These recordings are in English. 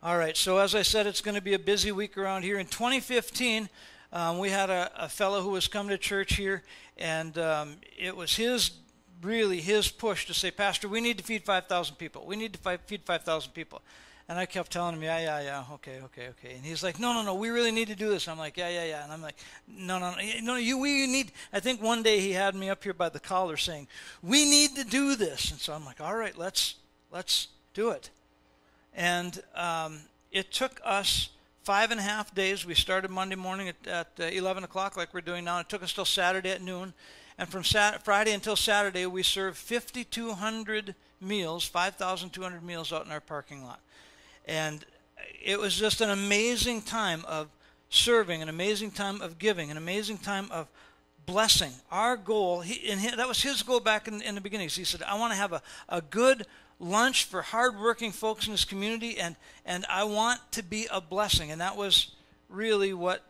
All right, so as I said, it's going to be a busy week around here. In 2015, um, we had a, a, fellow who was coming to church here, and um, it was his, really his push to say, Pastor, we need to feed 5,000 people. We need to feed 5,000 people. And I kept telling him, yeah, yeah, yeah, okay, okay, okay. And he's like, no, no, no, we really need to do this. I'm like, yeah, yeah, yeah. And I'm like, no, no, no, no, you, we need. I think one day he had me up here by the collar saying, we need to do this. And so I'm like, all right, let's let's do it. And um, it took us five and a half days. We started Monday morning at, at uh, 11 o'clock, like we're doing now. It took us till Saturday at noon. And from Sat- Friday until Saturday, we served 5,200 meals, 5,200 meals out in our parking lot. And it was just an amazing time of serving, an amazing time of giving, an amazing time of blessing. Our goal, he, and he, that was his goal back in, in the beginning. He said, I want to have a, a good lunch for hardworking folks in this community, and, and I want to be a blessing. And that was really what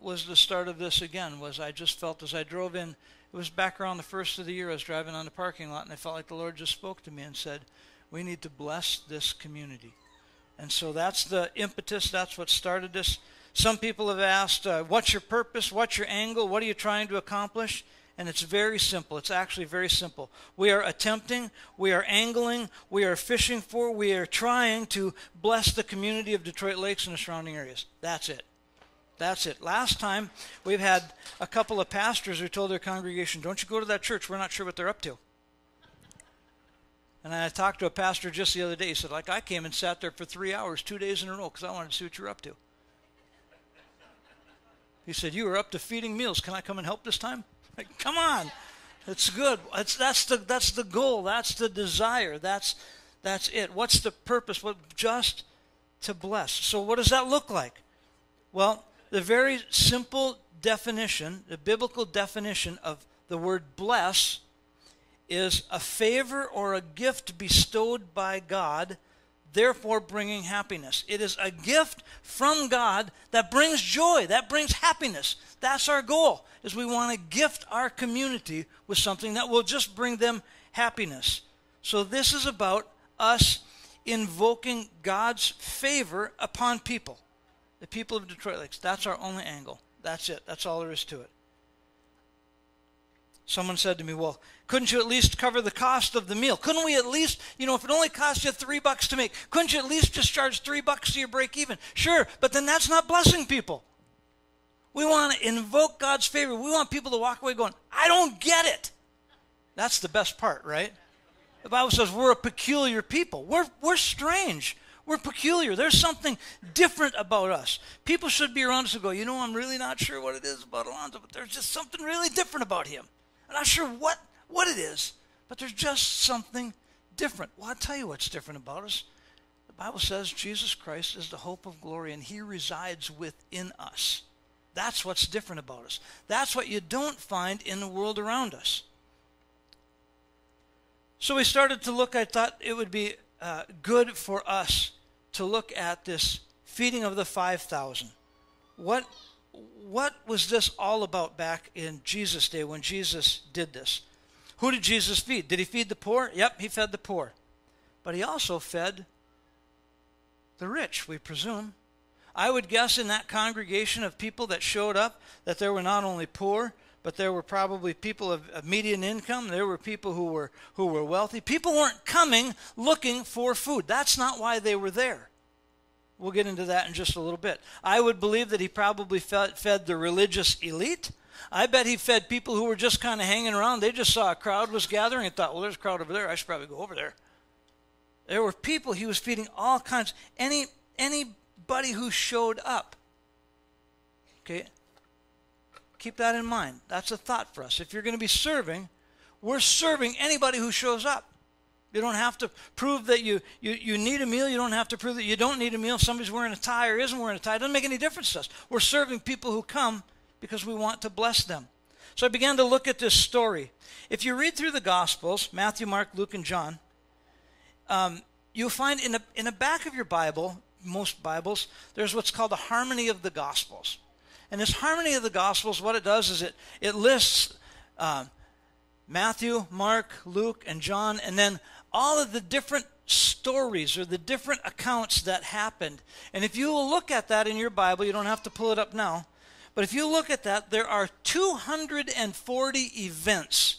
was the start of this again, was I just felt as I drove in, it was back around the first of the year, I was driving on the parking lot, and I felt like the Lord just spoke to me and said, we need to bless this community. And so that's the impetus, that's what started this. Some people have asked, uh, what's your purpose? What's your angle? What are you trying to accomplish? And it's very simple. It's actually very simple. We are attempting, we are angling, we are fishing for, we are trying to bless the community of Detroit Lakes and the surrounding areas. That's it. That's it. Last time, we've had a couple of pastors who told their congregation, Don't you go to that church. We're not sure what they're up to. And I talked to a pastor just the other day. He said, Like, I came and sat there for three hours, two days in a row, because I wanted to see what you're up to. He said, You were up to feeding meals. Can I come and help this time? Like, come on. It's good. It's, that's, the, that's the goal. That's the desire. That's, that's it. What's the purpose? What, just to bless. So, what does that look like? Well, the very simple definition, the biblical definition of the word bless, is a favor or a gift bestowed by God therefore bringing happiness. It is a gift from God that brings joy, that brings happiness. That's our goal. Is we want to gift our community with something that will just bring them happiness. So this is about us invoking God's favor upon people. The people of Detroit Lakes. That's our only angle. That's it. That's all there is to it. Someone said to me, Well, couldn't you at least cover the cost of the meal? Couldn't we at least, you know, if it only cost you three bucks to make, couldn't you at least just charge three bucks to your break even? Sure, but then that's not blessing people. We want to invoke God's favor. We want people to walk away going, I don't get it. That's the best part, right? The Bible says we're a peculiar people. We're, we're strange. We're peculiar. There's something different about us. People should be around us and go, you know, I'm really not sure what it is about Alonzo, but there's just something really different about him. I'm not sure what, what it is, but there's just something different. Well, I'll tell you what's different about us. The Bible says Jesus Christ is the hope of glory, and he resides within us. That's what's different about us. That's what you don't find in the world around us. So we started to look, I thought it would be uh, good for us to look at this feeding of the 5,000. What what was this all about back in Jesus' day when Jesus did this? Who did Jesus feed? Did he feed the poor? Yep, he fed the poor. But he also fed the rich, we presume. I would guess in that congregation of people that showed up that there were not only poor, but there were probably people of, of, median income. There were people who were who were wealthy. People weren't coming looking for food. That's not why they were there. We'll get into that in just a little bit. I would believe that he probably fed, the religious elite. I bet he fed people who were just kind of hanging around. They just saw a crowd was gathering and thought, well, there's a crowd over there. I should probably go over there. There were people he was feeding all kinds. Any anybody who showed up. Okay. Keep that in mind. That's a thought for us. If you're going to be serving, we're serving anybody who shows up. You don't have to prove that you, you, you need a meal. You don't have to prove that you don't need a meal. If somebody's wearing a tie or isn't wearing a tie, it doesn't make any difference to us. We're serving people who come because we want to bless them. So I began to look at this story. If you read through the Gospels, Matthew, Mark, Luke, and John, um, you'll find in the, in the back of your Bible, most Bibles, there's what's called the harmony of the Gospels. And this harmony of the Gospels, what it does is it, it lists uh, Matthew, Mark, Luke, and John, and then all of the different stories or the different accounts that happened. And if you look at that in your Bible, you don't have to pull it up now, but if you look at that, there are 240 events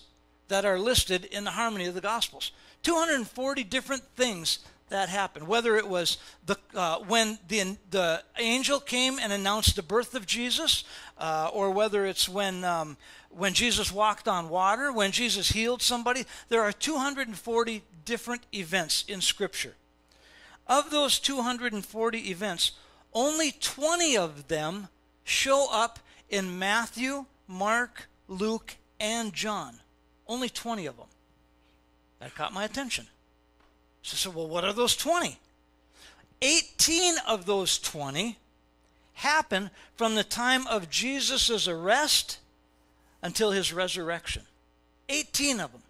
that are listed in the harmony of the Gospels. 240 different things that happened. Whether it was the uh, when the the angel came and announced the birth of Jesus, uh, or whether it's when um, when Jesus walked on water, when Jesus healed somebody. There are 240 different events in Scripture. Of those 240 events, only 20 of them show up in Matthew, Mark, Luke, and John. Only 20 of them. That caught my attention. So I said, well, what are those 20? 18 of those 20 happen from the time of Jesus' arrest until his resurrection. 18 of them.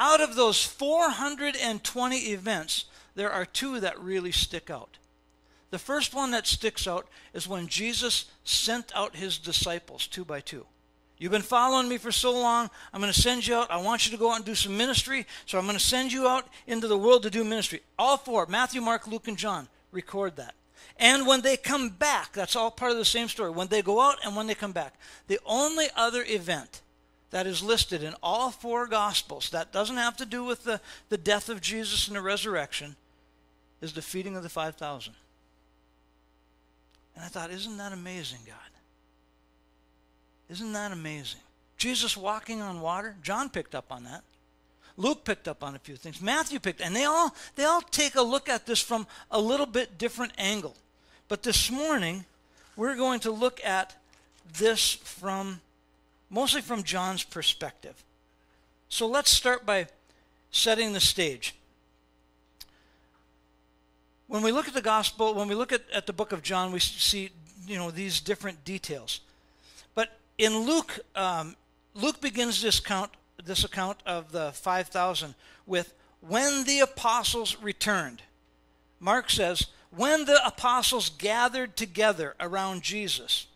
Out of those 420 events, there are two that really stick out. The first one that sticks out is when Jesus sent out his disciples two by two. You've been following me for so long. I'm going to send you out. I want you to go out and do some ministry. So I'm going to send you out into the world to do ministry. All four Matthew, Mark, Luke, and John record that. And when they come back, that's all part of the same story. When they go out and when they come back. The only other event that is listed in all four Gospels that doesn't have to do with the, the death of Jesus and the resurrection is the feeding of the 5,000. And I thought, isn't that amazing, God? Isn't that amazing? Jesus walking on water, John picked up on that. Luke picked up on a few things. Matthew picked, and they all they all take a look at this from a little bit different angle. But this morning, we're going to look at this from mostly from John's perspective. So let's start by setting the stage. When we look at the gospel, when we look at, at the book of John, we see you know these different details But in Luke, um, Luke begins this account, this account of the 5,000 with when the apostles returned. Mark says, when the apostles gathered together around Jesus.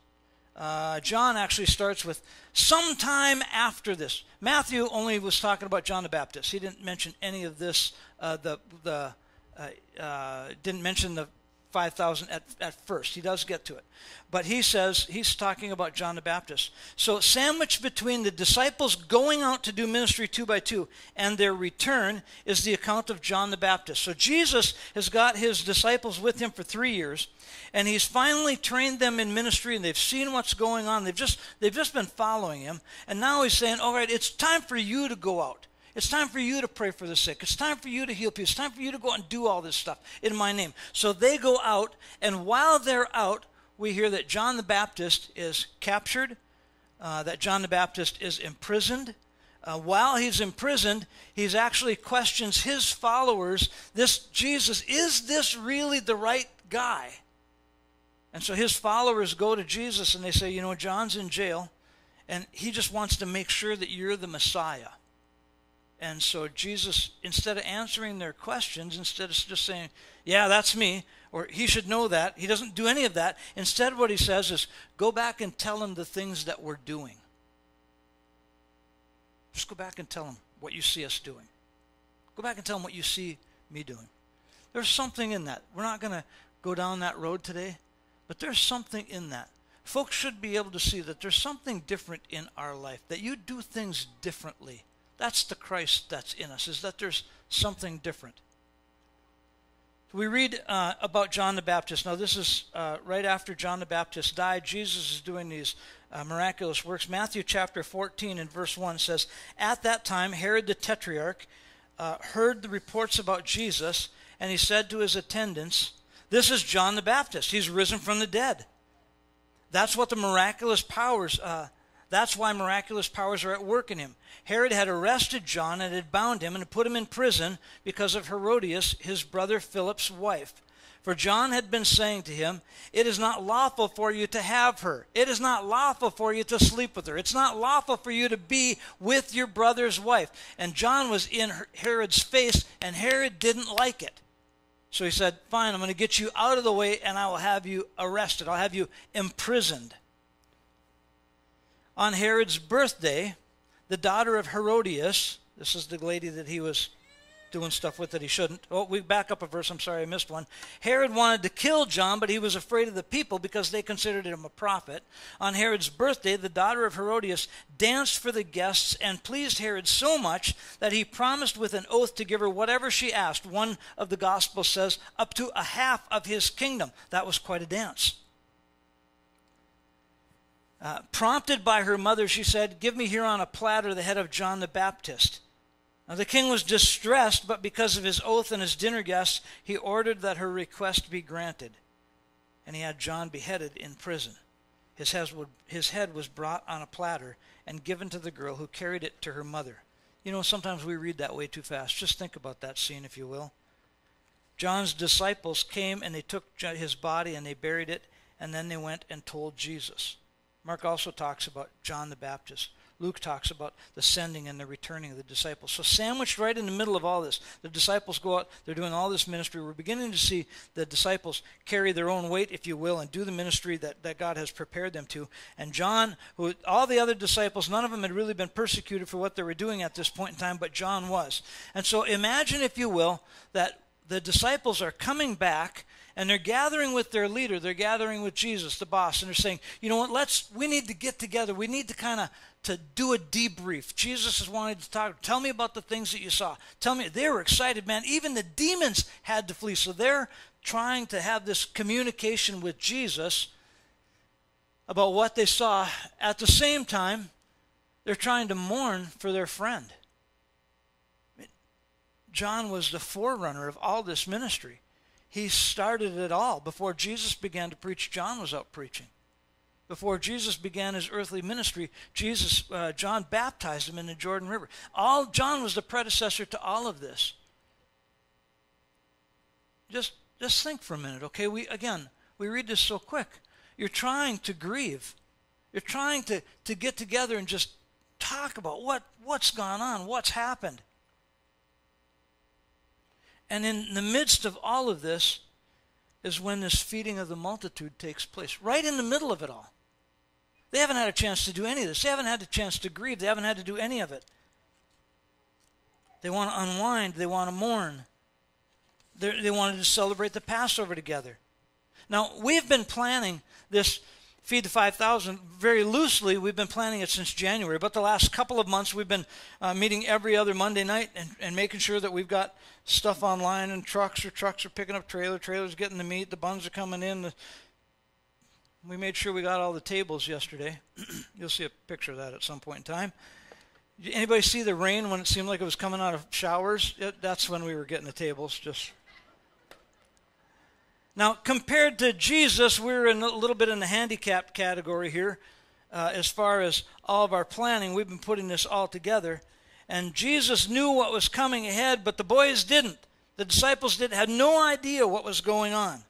Uh, John actually starts with sometime after this. Matthew only was talking about John the Baptist. He didn't mention any of this. Uh, the the uh, uh didn't mention the 5,000 at, at first. He does get to it. But he says, he's talking about John the Baptist. So, sandwiched between the disciples going out to do ministry two by two and their return is the account of John the Baptist. So, Jesus has got his disciples with him for three years, and he's finally trained them in ministry, and they've seen what's going on. They've just, they've just been following him. And now he's saying, All right, it's time for you to go out. It's time for you to pray for the sick. It's time for you to heal people. It's time for you to go out and do all this stuff in my name. So they go out, and while they're out, we hear that John the Baptist is captured, uh, that John the Baptist is imprisoned. Uh, while he's imprisoned, he's actually questions his followers this Jesus, is this really the right guy? And so his followers go to Jesus and they say, You know, John's in jail, and he just wants to make sure that you're the Messiah. And so Jesus, instead of answering their questions, instead of just saying, Yeah, that's me, or he should know that, he doesn't do any of that. Instead, what he says is, Go back and tell him the things that we're doing. Just go back and tell him what you see us doing. Go back and tell him what you see me doing. There's something in that. We're not going to go down that road today, but there's something in that. Folks should be able to see that there's something different in our life, that you do things differently that's the Christ that's in us, is that there's something different. We read uh, about John the Baptist. Now, this is uh, right after John the Baptist died. Jesus is doing these uh, miraculous works. Matthew chapter 14 and verse 1 says, At that time, Herod the Tetrarch uh, heard the reports about Jesus, and he said to his attendants, This is John the Baptist. He's risen from the dead. That's what the miraculous powers uh, that's why miraculous powers are at work in him. Herod had arrested John and had bound him and put him in prison because of Herodias, his brother Philip's wife. For John had been saying to him, It is not lawful for you to have her. It is not lawful for you to sleep with her. It's not lawful for you to be with your brother's wife. And John was in Herod's face, and Herod didn't like it. So he said, Fine, I'm going to get you out of the way, and I will have you arrested. I'll have you imprisoned. On Herod's birthday, the daughter of Herodias, this is the lady that he was doing stuff with that he shouldn't. Oh, we back up a verse. I'm sorry, I missed one. Herod wanted to kill John, but he was afraid of the people because they considered him a prophet. On Herod's birthday, the daughter of Herodias danced for the guests and pleased Herod so much that he promised with an oath to give her whatever she asked. One of the Gospels says, up to a half of his kingdom. That was quite a dance. Uh, prompted by her mother, she said, Give me here on a platter the head of John the Baptist. Now the king was distressed, but because of his oath and his dinner guests, he ordered that her request be granted. And he had John beheaded in prison. His head, his head was brought on a platter and given to the girl who carried it to her mother. You know, sometimes we read that way too fast. Just think about that scene, if you will. John's disciples came and they took his body and they buried it, and then they went and told Jesus. Mark also talks about John the Baptist. Luke talks about the sending and the returning of the disciples. So, sandwiched right in the middle of all this, the disciples go out, they're doing all this ministry. We're beginning to see the disciples carry their own weight, if you will, and do the ministry that, that God has prepared them to. And John, who all the other disciples, none of them had really been persecuted for what they were doing at this point in time, but John was. And so, imagine, if you will, that the disciples are coming back and they're gathering with their leader. They're gathering with jesus the boss and they're saying you know what? Let's we need to get together. We need to kind of to do a debrief. Jesus is wanting to talk. Tell me about the things that you saw. Tell me. They were excited man. Even the demons had to flee. So they're trying to have this communication with jesus about what they saw. At the same time they're trying to mourn for their friend. John was the forerunner of all this ministry he started it all. Before Jesus began to preach, John was out preaching. Before Jesus began his earthly ministry, Jesus, uh, John baptized him in the Jordan River. All John was the predecessor to all of this. Just, just think for a minute, okay? We again, we read this so quick. You're trying to grieve. You're trying to, to get together and just talk about what, what's gone on, what's happened. And in the midst of all of this is when this feeding of the multitude takes place, right in the middle of it all. They haven't had a chance to do any of this. They haven't had a chance to grieve. They haven't had to do any of it. They want to unwind. They want to mourn. They're, they wanted to celebrate the Passover together. Now, we've been planning this Feed the 5,000 very loosely. We've been planning it since January, but the last couple of months we've been uh, meeting every other Monday night and, and making sure that we've got stuff online and trucks or trucks are picking up trailer, trailers getting the meat, the buns are coming in. The, we made sure we got all the tables yesterday. You'll see a picture of that at some point in time. Did Anybody see the rain when it seemed like it was coming out of showers? It, that's when we were getting the tables. Just now, compared to Jesus, we're in a little bit in the handicapped category here uh, as far as all of our planning. We've been putting this all together. And Jesus knew what was coming ahead, but the boys didn't. The disciples didn't. had no idea what was going on.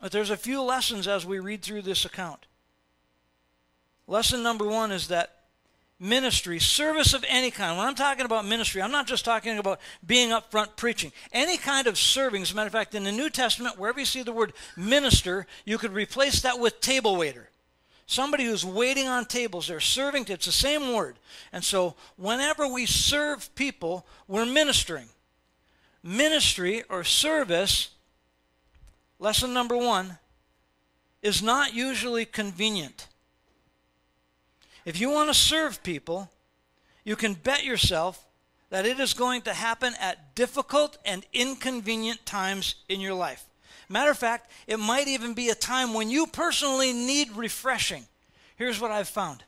But there's a few lessons as we read through this account. Lesson number one is that ministry, service of any kind. When I'm talking about ministry, I'm not just talking about being up front preaching. Any kind of serving. As a matter of fact, in the New Testament, wherever you see the word minister, you could replace that with table waiter. Somebody who's waiting on tables, they're serving, it's the same word. And so, whenever we serve people, we're ministering. Ministry or service, lesson number one, is not usually convenient. If you want to serve people, you can bet yourself that it is going to happen at difficult and inconvenient times in your life. Matter of fact, it might even be a time when you personally need refreshing. Here's what I've found.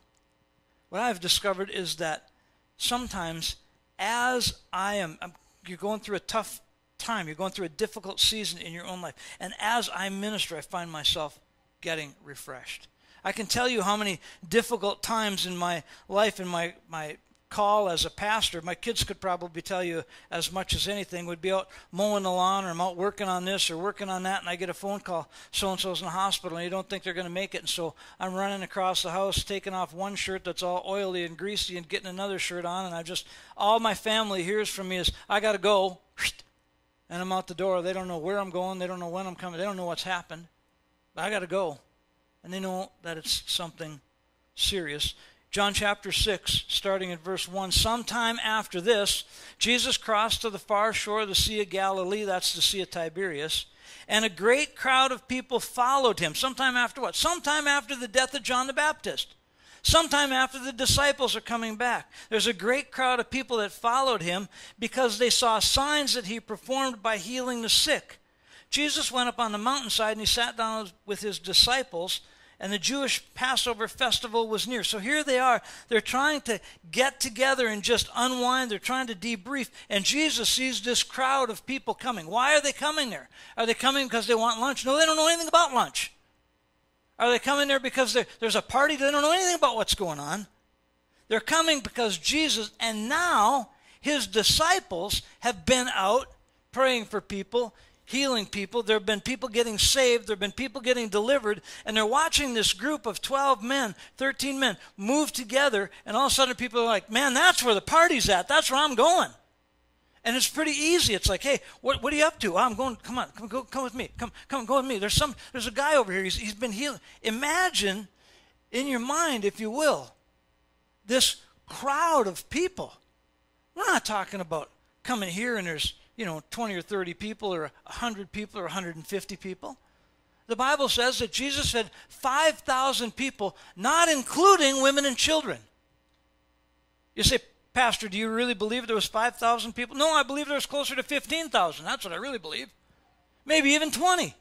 What I've discovered is that sometimes, as I am, you're going through a tough time, you're going through a difficult season in your own life, and as I minister, I find myself getting refreshed. I can tell you how many difficult times in my life, in my, my call as a pastor, my kids could probably tell you as much as anything, would be out mowing the lawn or I'm out working on this or working on that, and I get a phone call, so and so's in the hospital, and you don't think they're going to make it. And so I'm running across the house, taking off one shirt that's all oily and greasy and getting another shirt on, and I just, all my family hears from me is, I got to go. And I'm out the door. They don't know where I'm going. They don't know when I'm coming. They don't know what's happened. But I got to go and they know that it's something serious. John chapter 6, starting at verse 1. Sometime after this, Jesus crossed to the far shore of the Sea of Galilee, that's the Sea of Tiberias, and a great crowd of people followed him. Sometime after what? Sometime after the death of John the Baptist. Sometime after the disciples are coming back. There's a great crowd of people that followed him because they saw signs that he performed by healing the sick. Jesus went up on the mountainside and he sat down with his disciples and the Jewish Passover festival was near. So here they are. They're trying to get together and just unwind. They're trying to debrief. And Jesus sees this crowd of people coming. Why are they coming there? Are they coming because they want lunch? No, they don't know anything about lunch. Are they coming there because there's a party? They don't know anything about what's going on. They're coming because Jesus, and now his disciples have been out praying for people healing people. There have been people getting saved. There have been people getting delivered. And they're watching this group of 12 men, 13 men, move together. And all of a sudden, people are like, man, that's where the party's at. That's where I'm going. And it's pretty easy. It's like, hey, what, what are you up to? Oh, I'm going, come on, come, go, come with me. Come, come, go with me. There's some, there's a guy over here. He's, he's been healing. Imagine in your mind, if you will, this crowd of people. We're not talking about coming here and there's you know, 20 or 30 people or 100 people or 150 people. The Bible says that Jesus fed 5,000 people, not including women and children. You say, Pastor, do you really believe there was 5,000 people? No, I believe there was closer to 15,000. That's what I really believe. Maybe even 20.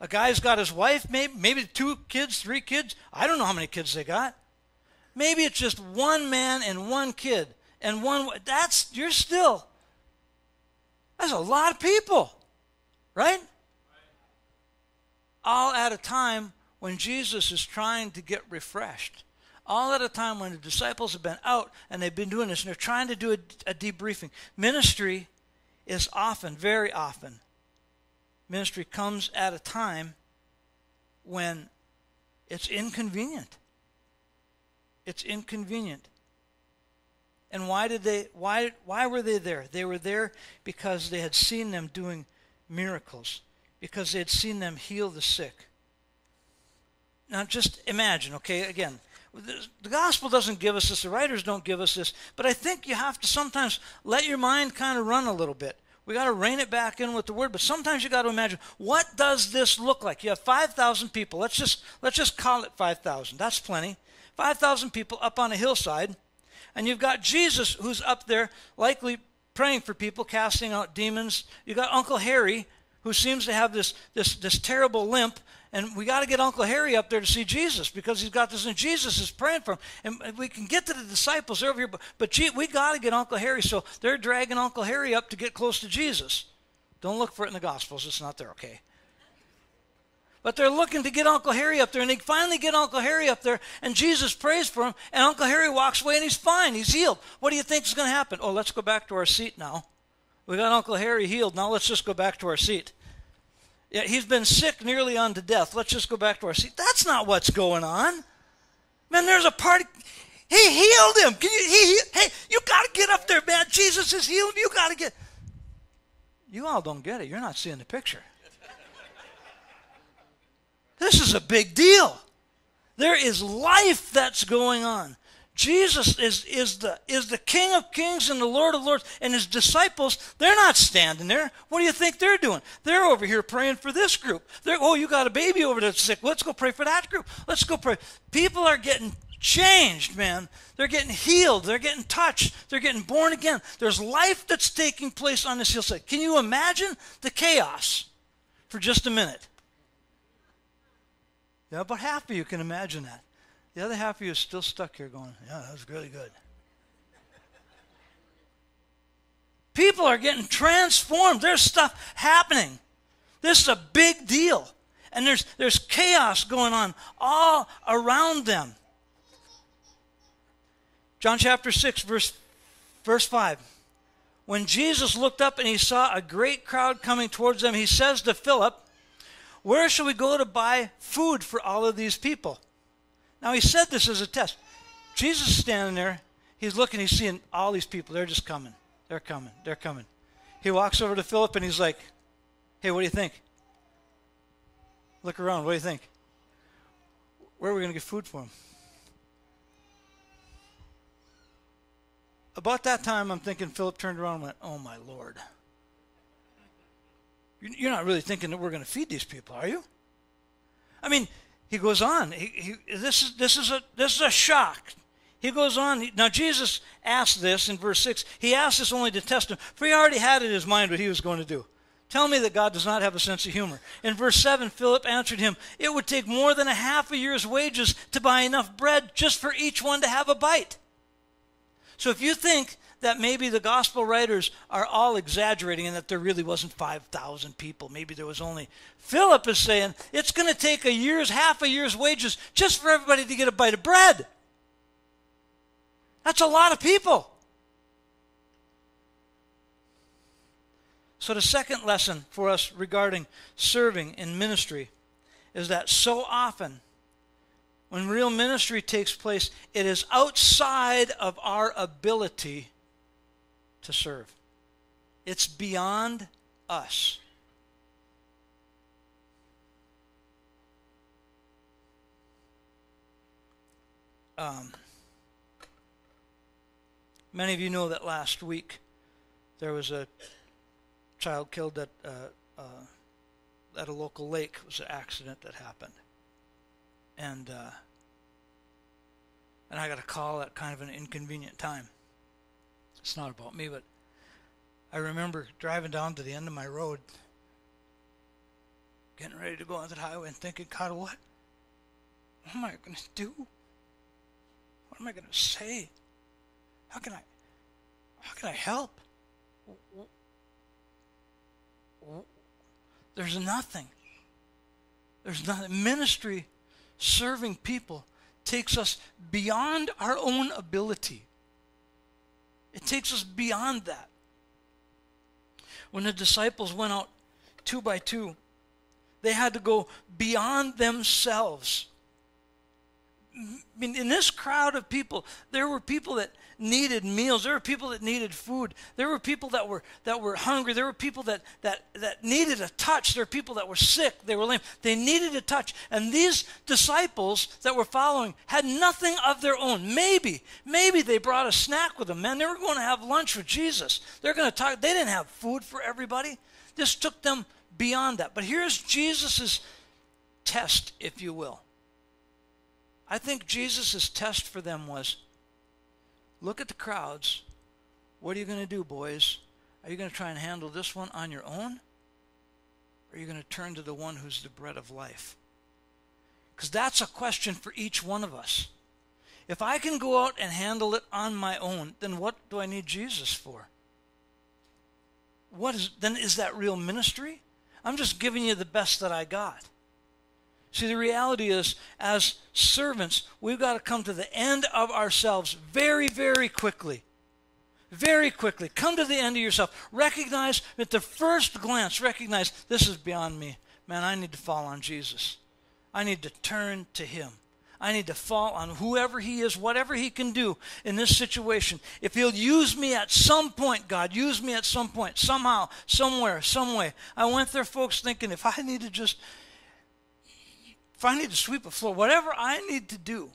A guy's got his wife, maybe, maybe two kids, three kids. I don't know how many kids they got. Maybe it's just one man and one kid and one. That's you're still that's a lot of people, right? All at a time when Jesus is trying to get refreshed. All at a time when the disciples have been out and they've been doing this and they're trying to do a, a debriefing. Ministry is often, very often, ministry comes at a time when it's inconvenient. It's inconvenient. And why did they why why were they there? They were there because they had seen them doing miracles, because they had seen them heal the sick. Now just imagine, okay, again, the gospel doesn't give us this, the writers don't give us this, but I think you have to sometimes let your mind kind of run a little bit. We got to rein it back in with the word, but sometimes you got to imagine what does this look like? You have 5,000 people. Let's just let's just call it 5,000. That's plenty. 5,000 people up on a hillside and you've got Jesus who's up there, likely praying for people, casting out demons. You've got Uncle Harry who seems to have this, this, this terrible limp. And we got to get Uncle Harry up there to see Jesus because he's got this, and Jesus is praying for him. And we can get to the disciples over here, but, but gee, we got to get Uncle Harry. So they're dragging Uncle Harry up to get close to Jesus. Don't look for it in the Gospels, it's not there, okay? But they're looking to get Uncle Harry up there, and they finally get Uncle Harry up there, and Jesus prays for him, and Uncle Harry walks away, and he's fine. He's healed. What do you think is going to happen? Oh, let's go back to our seat now. We got Uncle Harry healed. Now let's just go back to our seat. Yeah, he's been sick nearly unto death. Let's just go back to our seat. That's not what's going on. Man, there's a party. He healed him. Can you, he, he, hey, you got to get up there, man. Jesus is healed. You got to get. You all don't get it. You're not seeing the picture. This is a big deal. There is life that's going on. Jesus is, is, the, is the King of Kings and the Lord of Lords, and his disciples, they're not standing there. What do you think they're doing? They're over here praying for this group. They're, oh, you got a baby over there sick. Let's go pray for that group. Let's go pray. People are getting changed, man. They're getting healed. They're getting touched. They're getting born again. There's life that's taking place on this hillside. Can you imagine the chaos for just a minute? Yeah, about half of you can imagine that. The other half of you is still stuck here going, yeah, that was really good. People are getting transformed. There's stuff happening. This is a big deal. And there's, there's chaos going on all around them. John chapter 6, verse, verse 5. When Jesus looked up and he saw a great crowd coming towards them, he says to Philip, where shall we go to buy food for all of these people? Now, he said this as a test. Jesus is standing there. He's looking, he's seeing all these people. They're just coming. They're coming. They're coming. He walks over to Philip and he's like, Hey, what do you think? Look around. What do you think? Where are we going to get food for them? about that time, I'm thinking Philip turned around and went, Oh my Lord. You're not really thinking that we're going to feed these people, are you? I mean, he goes on. He, he, this, is, this, is a, this is a shock. He goes on. Now, Jesus asked this in verse 6. He asked this only to test him, for he already had in his mind what he was going to do. Tell me that God does not have a sense of humor. In verse 7, Philip answered him, It would take more than a half a year's wages to buy enough bread just for each one to have a bite. So if you think that maybe the gospel writers are all exaggerating and that there really wasn't 5,000 people, maybe there was only. Philip is saying it's going to take a year's, half a year's wages just for everybody to get a bite of bread. That's a lot of people. So, the second lesson for us regarding serving in ministry is that so often when real ministry takes place, it is outside of our ability to serve. It's beyond us. Um, many of you know that last week there was a child killed at uh, uh, at a local lake. It was an accident that happened and uh, and I got a call at kind of an inconvenient time. It's not about me, but I remember driving down to the end of my road, getting ready to go on the highway, and thinking, God, what? What am I going to do? What am I going to say? How can I? How can I help? There's nothing. There's nothing. Ministry serving people takes us beyond our own ability. It takes us beyond that. When the disciples went out two by two, they had to go beyond themselves. I mean, in this crowd of people, there were people that needed meals. There were people that needed food. There were people that were that were hungry. There were people that that that needed a touch. There were people that were sick. They were lame. They needed a touch. And these disciples that were following had nothing of their own. Maybe, maybe they brought a snack with them. Man, they were going to have lunch with Jesus. They're going to talk. They didn't have food for everybody. This took them beyond that. But here's Jesus's test, if you will. I think Jesus' test for them was look at the crowds. What are you going to do, boys? Are you going to try and handle this one on your own? Or are you going to turn to the one who's the bread of life? Because that's a question for each one of us. If I can go out and handle it on my own, then what do I need Jesus for? What is then is that real ministry? I'm just giving you the best that I got. See, the reality is, as servants, we've got to come to the end of ourselves very, very quickly. Very quickly. Come to the end of yourself. Recognize, at the first glance, recognize this is beyond me. Man, I need to fall on Jesus. I need to turn to Him. I need to fall on whoever He is, whatever He can do in this situation. If He'll use me at some point, God, use me at some point, somehow, somewhere, some way. I went there, folks, thinking if I need to just if I need to sweep a floor, whatever I need to do,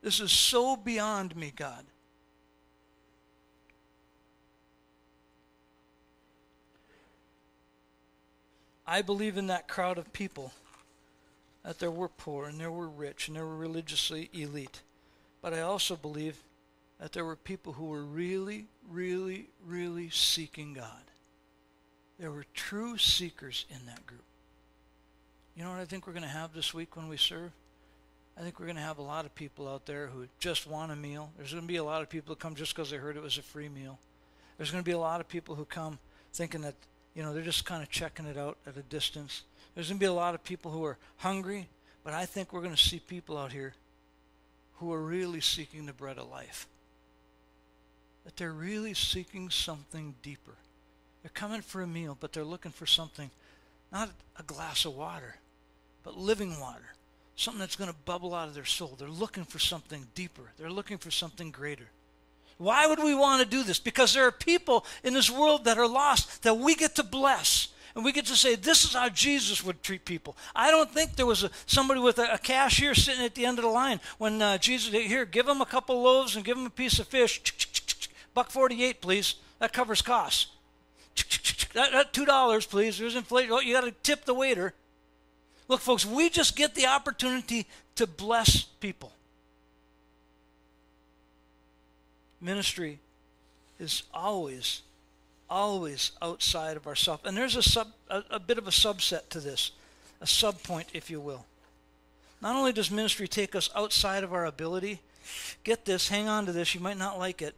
this is so beyond me, God. I believe in that crowd of people that there were poor and there were rich and there were religiously elite. But I also believe that there were people who were really, really, really seeking God. There were true seekers in that group. You know what I think we're going to have this week when we serve? I think we're going to have a lot of people out there who just want a meal. There's going to be a lot of people who come just because they heard it was a free meal. There's going to be a lot of people who come thinking that, you know, they're just kind of checking it out at a distance. There's going to be a lot of people who are hungry, but I think we're going to see people out here who are really seeking the bread of life. That they're really seeking something deeper. They're coming for a meal, but they're looking for something, not a glass of water, but living water, something that's going to bubble out of their soul. They're looking for something deeper, they're looking for something greater. Why would we want to do this? Because there are people in this world that are lost that we get to bless. And we get to say, this is how Jesus would treat people. I don't think there was a, somebody with a, a, cashier sitting at the end of the line when uh, Jesus, here, give him a couple loaves and give him a piece of fish. Buck 48, please. That covers costs. That, that $2, please. There's inflation. Oh, you got to tip the waiter. Look, folks, we just get the opportunity to bless people. Ministry is always, always outside of ourselves. And there's a, sub, a, a bit of a subset to this, a subpoint, if you will. Not only does ministry take us outside of our ability, get this, hang on to this, you might not like it.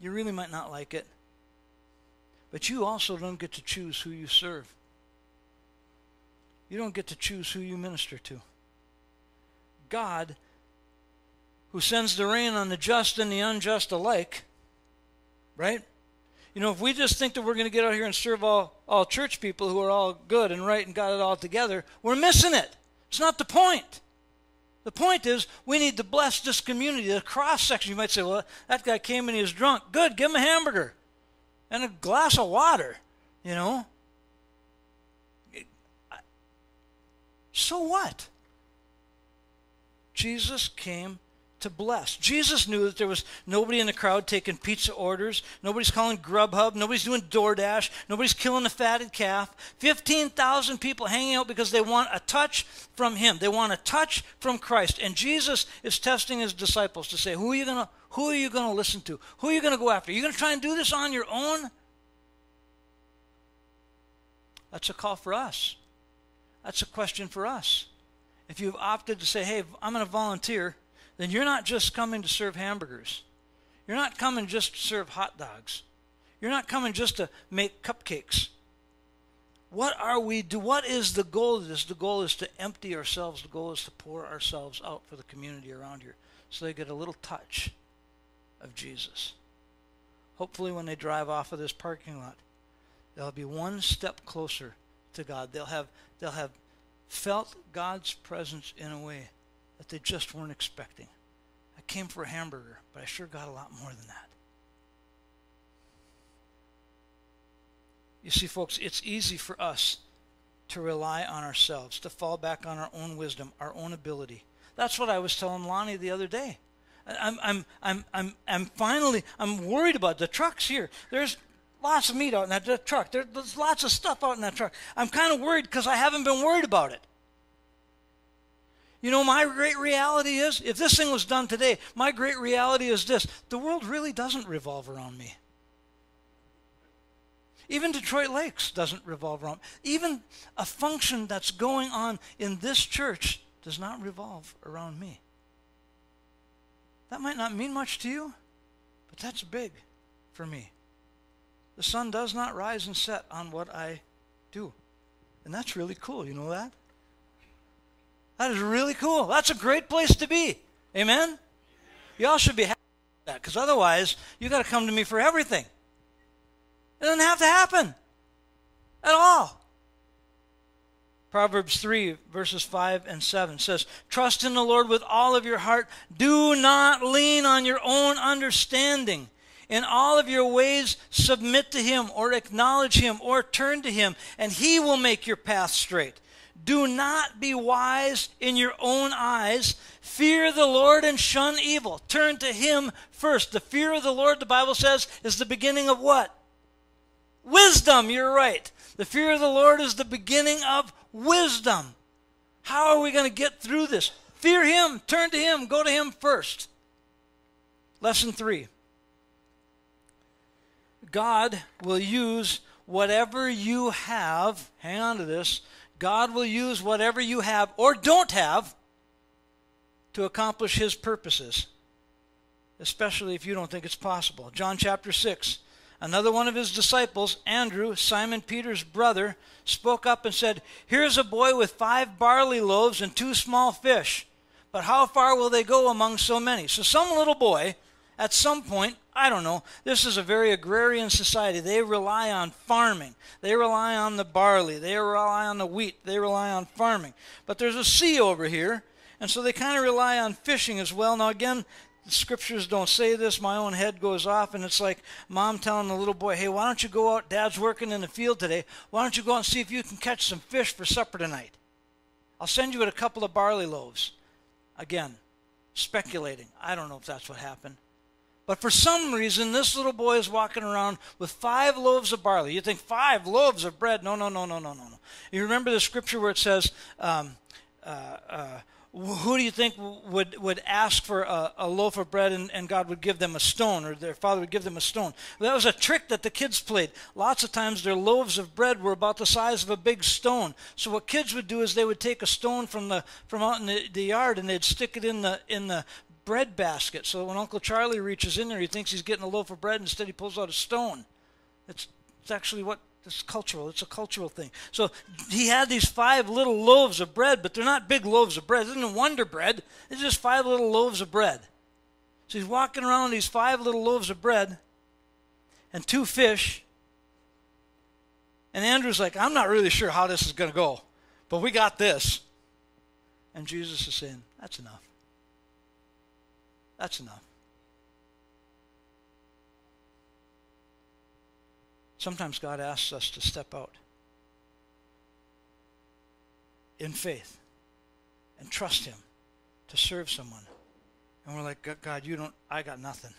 You really might not like it. But you also don't get to choose who you serve. You don't get to choose who you minister to. God, who sends the rain on the just and the unjust alike, right? You know, if we just think that we're going to get out here and serve all, all church people who are all good and right and got it all together, we're missing it. It's not the point. The point is, we need to bless this community, the cross section. You might say, well, that guy came and he was drunk. Good, give him a hamburger and a glass of water, you know. So what? Jesus came to bless. Jesus knew that there was nobody in the crowd taking pizza orders. Nobody's calling Grubhub. Nobody's doing DoorDash. Nobody's killing a fatted calf. 15,000 people hanging out because they want a touch from him. They want a touch from Christ. And Jesus is testing his disciples to say, who are you going to who are you going to listen to? Who are you going to go after? Are you going to try and do this on your own? That's a call for us. That's a question for us. If you've opted to say, hey, I'm going to volunteer, then you're not just coming to serve hamburgers. You're not coming just to serve hot dogs. You're not coming just to make cupcakes. What are we do? What is the goal of this? The goal is to empty ourselves. The goal is to pour ourselves out for the community around here so they get a little touch of Jesus. Hopefully, when they drive off of this parking lot, they'll be one step closer to God. They'll have, they'll have felt God's presence in a way that they just weren't expecting. I came for a hamburger, but I sure got a lot more than that. You see, folks, it's easy for us to rely on ourselves, to fall back on our own wisdom, our own ability. That's what I was telling Lonnie the other day. I'm, I'm, I'm, I'm, I'm finally, I'm worried about the trucks here. There's lots of meat out in that truck. there's lots of stuff out in that truck. I'm kind of worried because I haven't been worried about it. You know, my great reality is if this thing was done today, my great reality is this the world really doesn't revolve around me. Even Detroit Lakes doesn't revolve around. Even a function that's going on in this church does not revolve around me. That might not mean much to you, but that's big for me. The sun does not rise and set on what I do. And that's really cool. You know that? That is really cool. That's a great place to be. Amen? Y'all should be happy with that because otherwise, you got to come to me for everything. It doesn't have to happen at all. Proverbs 3, verses 5 and 7 says, Trust in the Lord with all of your heart. Do not lean on your own understanding. In all of your ways, submit to Him or acknowledge Him or turn to Him, and He will make your path straight. Do not be wise in your own eyes. Fear the Lord and shun evil. Turn to Him first. The fear of the Lord, the Bible says, is the beginning of what? Wisdom, you're right. The fear of the Lord is the beginning of wisdom. How are we going to get through this? Fear Him, turn to Him, go to Him first. Lesson three God will use whatever you have, hang on to this, God will use whatever you have or don't have to accomplish His purposes, especially if you don't think it's possible. John chapter 6. Another one of his disciples, Andrew, Simon Peter's brother, spoke up and said, Here's a boy with five barley loaves and two small fish. But how far will they go among so many? So, some little boy, at some point, I don't know, this is a very agrarian society. They rely on farming, they rely on the barley, they rely on the wheat, they rely on farming. But there's a sea over here, and so they kind of rely on fishing as well. Now, again, the scriptures don't say this. My own head goes off, and it's like mom telling the little boy, Hey, why don't you go out? Dad's working in the field today. Why don't you go out and see if you can catch some fish for supper tonight? I'll send you a couple of barley loaves. Again, speculating. I don't know if that's what happened. But for some reason, this little boy is walking around with five loaves of barley. You think five loaves of bread? No, no, no, no, no, no, no. You remember the scripture where it says, um, uh, uh, who do you think would, would ask for a, a loaf of bread and, and, God would give them a stone, or their father would give them a stone? That was a trick that the kids played. Lots of times their loaves of bread were about the size of a big stone. So what kids would do is they would take a stone from the from out in the, the yard and they'd stick it in the in the bread basket. So when Uncle Charlie reaches in there, he thinks he's getting a loaf of bread. Instead, he pulls out a stone. It's, it's actually what it's cultural. It's a cultural thing. So he had these five little loaves of bread, but they're not big loaves of bread. It isn't Wonder Bread. It's just five little loaves of bread. So he's walking around with these five little loaves of bread and two fish. And Andrew's like, I'm not really sure how this is going to go, but we got this. And Jesus is saying, That's enough. That's enough. Sometimes God asks us to step out in faith and trust Him to serve someone. And we're like, God, you don't, I got nothing.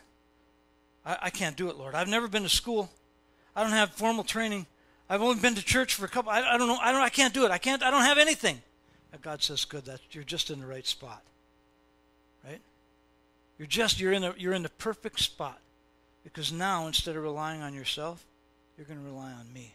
I, I can't do it, Lord. I've never been to school. I don't have formal training. I've only been to church for a couple. I, I don't know. I don't. I can't do it. I can't. I don't have anything. And God says, "Good. That you're just in the right spot." You're just you're in a, you're in the perfect spot because now instead of relying on yourself, you're going to rely on me.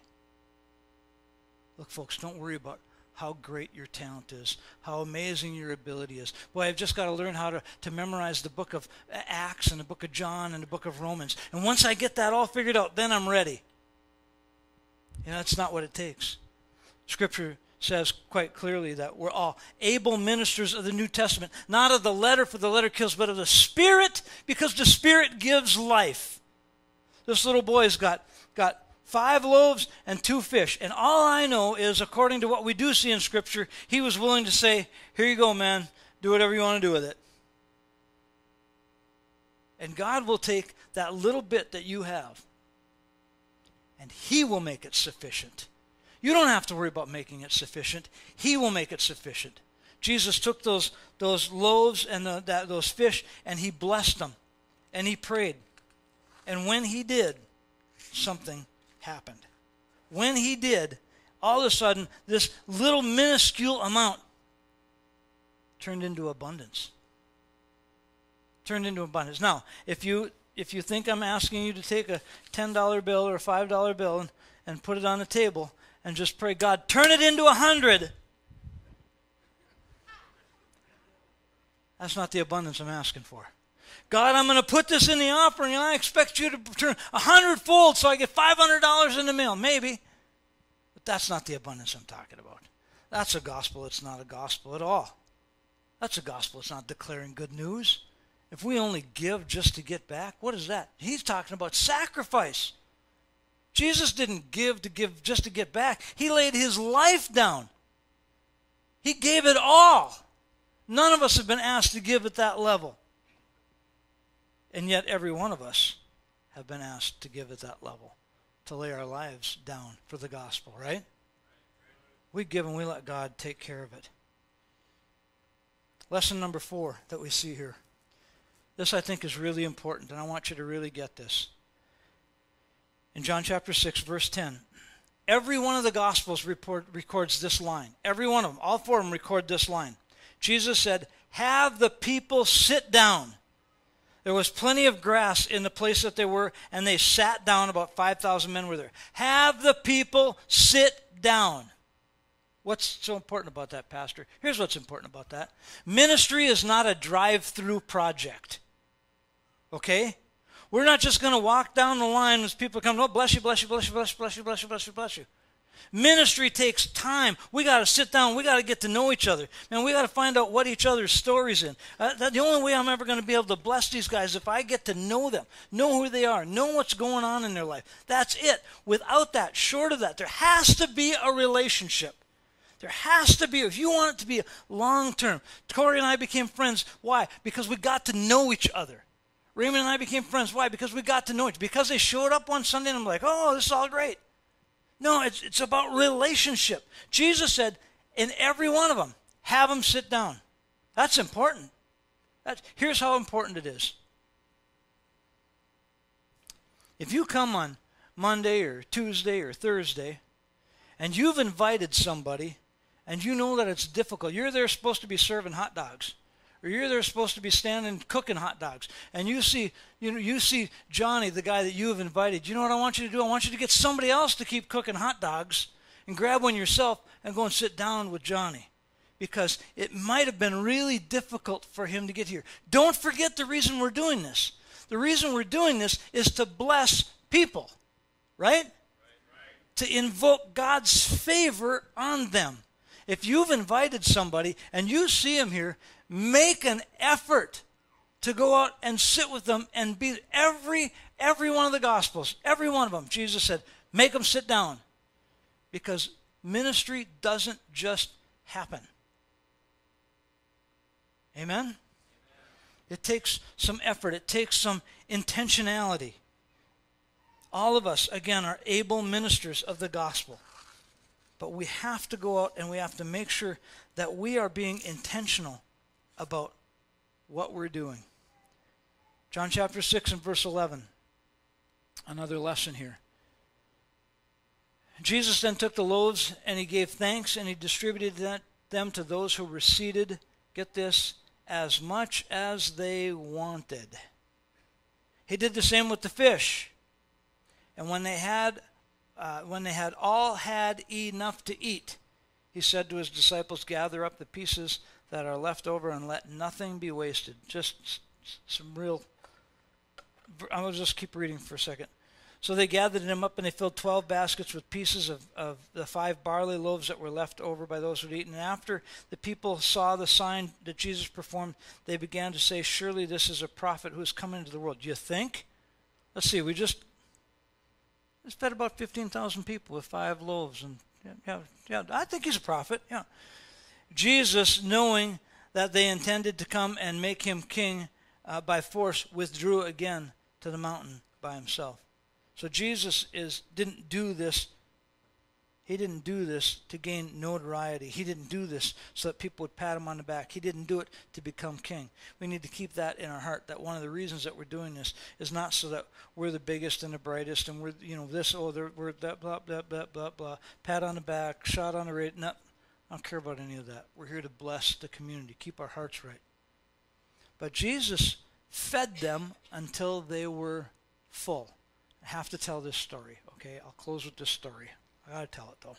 Look, folks, don't worry about how great your talent is, how amazing your ability is. Boy, I've just got to learn how to, to memorize the book of Acts and the book of John and the book of Romans. And once I get that all figured out, then I'm ready. You know, that's not what it takes. Scripture says quite clearly that we're all able ministers of the New Testament, not of the letter, for the letter kills, but of the Spirit, because the Spirit gives life. This little boy's got, got five loaves and two fish. And all I know is, according to what we do see in Scripture, he was willing to say, Here you go, man. Do whatever you want to do with it. And God will take that little bit that you have, and He will make it sufficient you don't have to worry about making it sufficient. He will make it sufficient. Jesus took those, those loaves and the, that, those fish and he blessed them and he prayed. And when he did, something happened. When he did, all of a sudden, this little minuscule amount turned into abundance. Turned into abundance. Now, if you if you think I'm asking you to take a $10 bill or a $5 bill and, and put it on a table, and just pray, God, turn it into a hundred. That's not the abundance I'm asking for. God, I'm going to put this in the offering, and I expect you to turn a hundredfold so I get $500 in the mail. Maybe. But that's not the abundance I'm talking about. That's a gospel. It's not a gospel at all. That's a gospel. It's not declaring good news. If we only give just to get back, what is that? He's talking about sacrifice. Jesus didn't give to give just to get back. He laid his life down. He gave it all. None of us have been asked to give at that level. And yet every one of us have been asked to give at that level, to lay our lives down for the gospel, right? We give and we let God take care of it. Lesson number four that we see here. This, I think, is really important, and I want you to really get this in John chapter 6, verse 10. Every one of the Gospels report, records this line. Every one of them, all four of them record this line. Jesus said, Have the people sit down. There was plenty of grass in the place that they were, and they sat down. About 5,000 men were there. Have the people sit down. What's so important about that, Pastor? Here's what's important about that ministry is not a drive through project. Okay? We're not just going to walk down the line as people come, oh, bless you, bless you, bless you, bless you, bless you, bless you, bless you, bless you. Ministry takes time. We got to sit down. We got to get to know each other. Man, we got to find out what each other's stories in. Uh, the only way I'm ever going to be able to bless these guys if I get to know them, know who they are, know what's going on in their life. That's it. Without that, short of that, there has to be a relationship. There has to be, if you want it to be long term. Corey and I became friends. Why? Because we got to know each other. Raymond and I became friends. Why? Because we got to know each Because they showed up one Sunday and I'm like, oh, this is all great. No, it's, it's about relationship. Jesus said, in every one of them, have them sit down. That's important. That's, here's how important it is. If you come on Monday or Tuesday or Thursday and you've invited somebody and you know that it's difficult, you're there supposed to be serving hot dogs or you're there supposed to be standing cooking hot dogs and you see you know you see Johnny the guy that you have invited you know what I want you to do I want you to get somebody else to keep cooking hot dogs and grab one yourself and go and sit down with Johnny because it might have been really difficult for him to get here. Don't forget the reason we're doing this. The reason we're doing this is to bless people, right? right, right. To invoke God's favor on them. If you've invited somebody and you see him here, make an effort to go out and sit with them and be every every one of the gospels, every one of them. Jesus said, "Make them sit down." Because ministry doesn't just happen. Amen? It takes some effort, it takes some intentionality. All of us, again, are able ministers of the gospel. But we have to go out and we have to make sure that we are being intentional about what we're doing. John chapter 6 and verse 11. Another lesson here. Jesus then took the loaves and he gave thanks and he distributed them to those who were seated. Get this, as much as they wanted. He did the same with the fish. And when they had uh, when they had all had enough to eat, he said to his disciples, Gather up the pieces that are left over and let nothing be wasted. Just some real. I'll just keep reading for a second. So they gathered him up and they filled twelve baskets with pieces of, of the five barley loaves that were left over by those who had eaten. And after the people saw the sign that Jesus performed, they began to say, Surely this is a prophet who has come into the world. Do you think? Let's see, we just, just fed about 15,000 people with five loaves. And yeah, yeah, I think he's a prophet. Yeah. Jesus, knowing that they intended to come and make him king uh, by force, withdrew again to the mountain by himself. So Jesus is didn't do this. He didn't do this to gain notoriety. He didn't do this so that people would pat him on the back. He didn't do it to become king. We need to keep that in our heart. That one of the reasons that we're doing this is not so that we're the biggest and the brightest and we're you know this oh we're that blah blah blah blah blah pat on the back, shot on the rate. No, I don't care about any of that. We're here to bless the community, keep our hearts right. But Jesus fed them until they were full I have to tell this story, okay? I'll close with this story. I got to tell it though.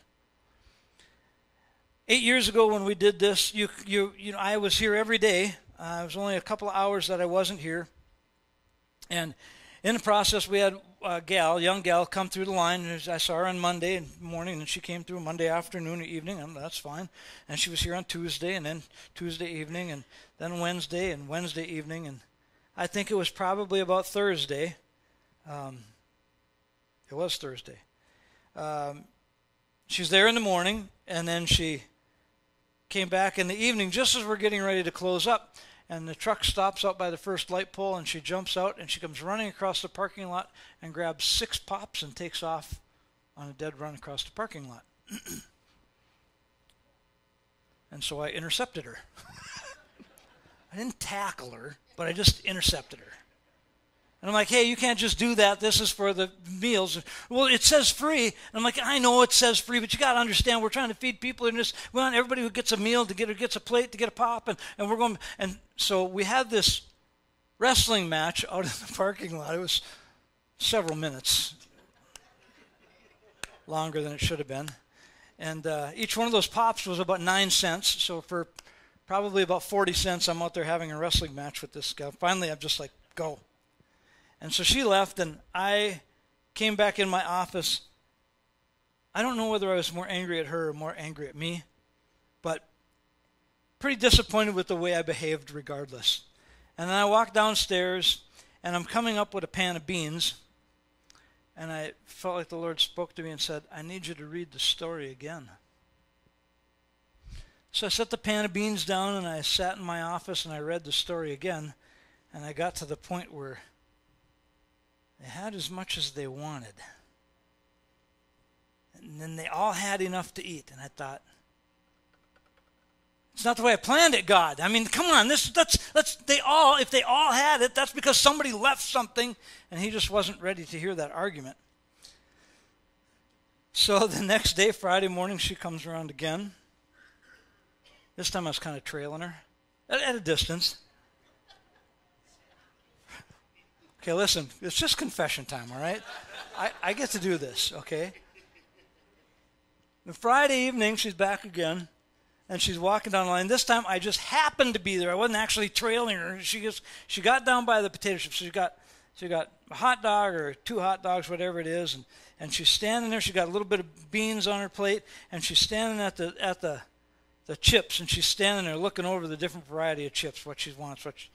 Eight years ago, when we did this, you you you know, I was here every day. Uh, it was only a couple of hours that I wasn't here, and in the process, we had a gal, young gal, come through the line. I saw her on Monday morning, and she came through Monday afternoon or evening, and that's fine. And she was here on Tuesday, and then Tuesday evening, and then Wednesday, and Wednesday evening, and I think it was probably about Thursday. Um, it was Thursday. Um, she's there in the morning, and then she came back in the evening just as we're getting ready to close up. And the truck stops out by the first light pole, and she jumps out and she comes running across the parking lot and grabs six pops and takes off on a dead run across the parking lot. and so I intercepted her. I didn't tackle her, but I just intercepted her. And I'm like, hey, you can't just do that. This is for the meals. Well, it says free. And I'm like, I know it says free, but you got to understand we're trying to feed people. And just, we want everybody who gets a meal to get, gets a plate to get a pop. And, and we're going, and so we had this wrestling match out in the parking lot. It was several minutes longer than it should have been. And uh, each one of those pops was about nine cents. So for probably about 40 cents, I'm out there having a wrestling match with this guy. Finally, I'm just like, go. And so she left, and I came back in my office. I don't know whether I was more angry at her or more angry at me, but pretty disappointed with the way I behaved regardless. And then I walked downstairs, and I'm coming up with a pan of beans, and I felt like the Lord spoke to me and said, I need you to read the story again. So I set the pan of beans down, and I sat in my office, and I read the story again, and I got to the point where they had as much as they wanted. And then they all had enough to eat. And I thought, It's not the way I planned it, God. I mean, come on, this that's that's they all if they all had it, that's because somebody left something and he just wasn't ready to hear that argument. So the next day, Friday morning, she comes around again. This time I was kind of trailing her at, at a distance. Okay, listen, it's just confession time, all right? I, I get to do this, okay? The Friday evening, she's back again and she's walking down the line. This time, I just happened to be there. I wasn't actually trailing her. She just she got down by the potato chips. She got she got a hot dog or two hot dogs, whatever it is, and and she's standing there. She's got a little bit of beans on her plate, and she's standing at the at the the chips, and she's standing there looking over the different variety of chips, what she wants, what. She,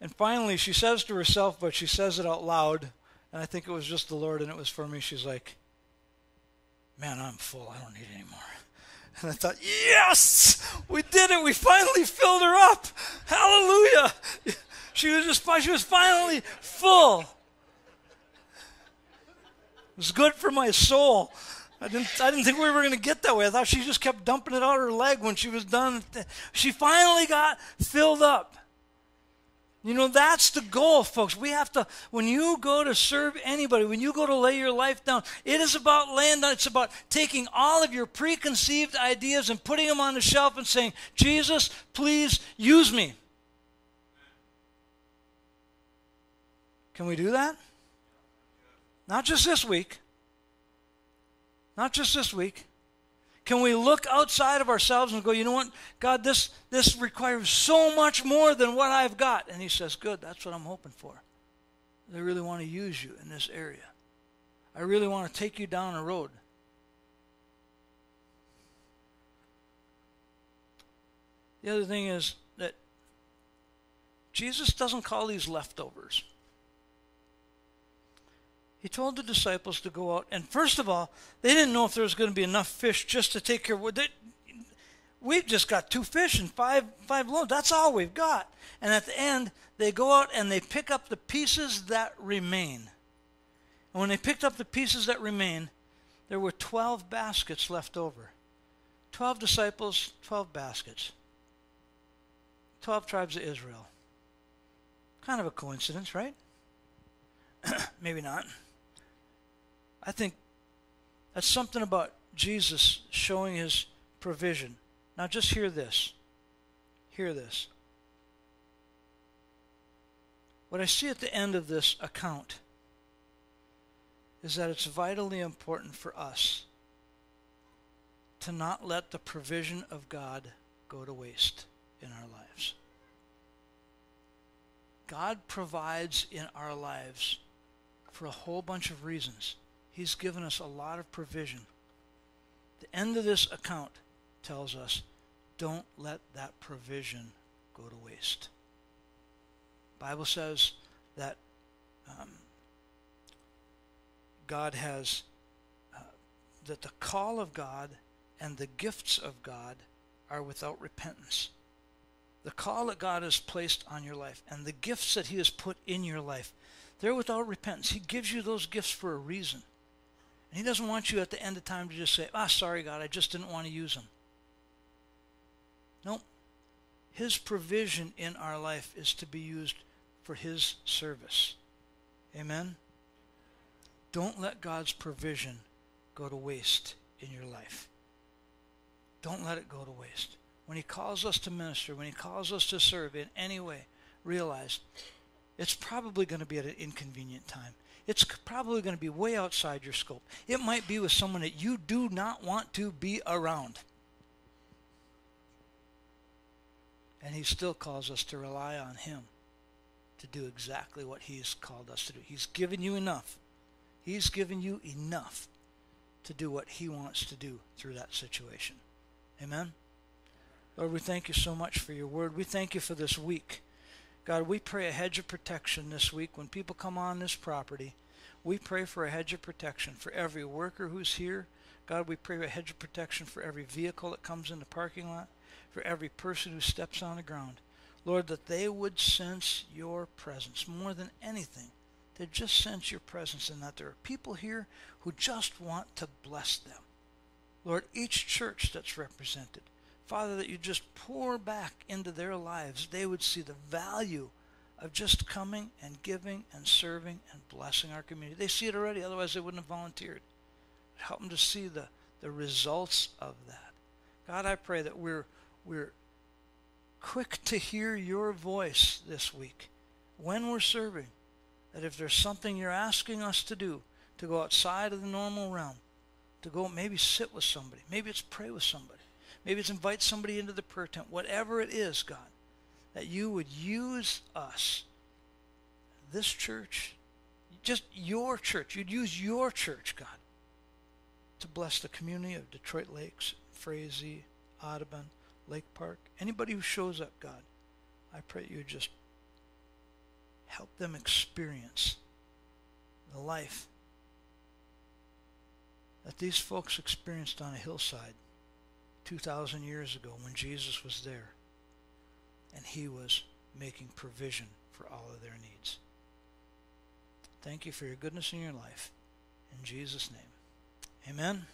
and finally, she says to herself, but she says it out loud, and I think it was just the Lord, and it was for me. She's like, "Man, I'm full. I don't need any more." And I thought, yes, we did it. We finally filled her up. Hallelujah. She was just she was finally full. It was good for my soul. I didn't, I didn't think we were going to get that way. I thought she just kept dumping it out her leg when she was done. She finally got filled up. You know, that's the goal, folks. We have to, when you go to serve anybody, when you go to lay your life down, it is about laying down, it's about taking all of your preconceived ideas and putting them on the shelf and saying, Jesus, please use me. Can we do that? Not just this week. Not just this week. Can we look outside of ourselves and go, you know what, God, this, this requires so much more than what I've got? And He says, good, that's what I'm hoping for. I really want to use you in this area. I really want to take you down a road. The other thing is that Jesus doesn't call these leftovers. He told the disciples to go out, and first of all, they didn't know if there was going to be enough fish just to take care of. They, we've just got two fish and five five loaves. That's all we've got. And at the end, they go out and they pick up the pieces that remain. And when they picked up the pieces that remain, there were 12 baskets left over. 12 disciples, 12 baskets. 12 tribes of Israel. Kind of a coincidence, right? Maybe not. I think that's something about Jesus showing his provision. Now, just hear this. Hear this. What I see at the end of this account is that it's vitally important for us to not let the provision of God go to waste in our lives. God provides in our lives for a whole bunch of reasons. He's given us a lot of provision. The end of this account tells us don't let that provision go to waste. Bible says that um, God has uh, that the call of God and the gifts of God are without repentance. The call that God has placed on your life and the gifts that He has put in your life, they're without repentance. He gives you those gifts for a reason. And he doesn't want you at the end of time to just say, ah, sorry, God, I just didn't want to use them. No. Nope. His provision in our life is to be used for his service. Amen? Don't let God's provision go to waste in your life. Don't let it go to waste. When he calls us to minister, when he calls us to serve in any way, realize it's probably going to be at an inconvenient time it's probably going to be way outside your scope. It might be with someone that you do not want to be around. And he still calls us to rely on him to do exactly what he's called us to do. He's given you enough. He's given you enough to do what he wants to do through that situation. Amen? Lord, we thank you so much for your word. We thank you for this week. God, we pray a hedge of protection this week when people come on this property. We pray for a hedge of protection for every worker who's here. God, we pray a hedge of protection for every vehicle that comes in the parking lot, for every person who steps on the ground. Lord, that they would sense your presence more than anything. They just sense your presence and that there are people here who just want to bless them. Lord, each church that's represented, Father, that you just pour back into their lives, they would see the value of just coming and giving and serving and blessing our community. They see it already, otherwise they wouldn't have volunteered. Help them to see the, the results of that. God, I pray that we're we're quick to hear your voice this week when we're serving. That if there's something you're asking us to do, to go outside of the normal realm, to go maybe sit with somebody, maybe it's pray with somebody, maybe it's invite somebody into the prayer tent, whatever it is, God, that you would use us, this church, just your church, you'd use your church, God, to bless the community of Detroit Lakes, Frazee, Audubon, Lake Park, anybody who shows up, God, I pray you just help them experience the life that these folks experienced on a hillside 2,000 years ago when Jesus was there and he was making provision for all of their needs. Thank you for your goodness in your life. In Jesus' name, amen.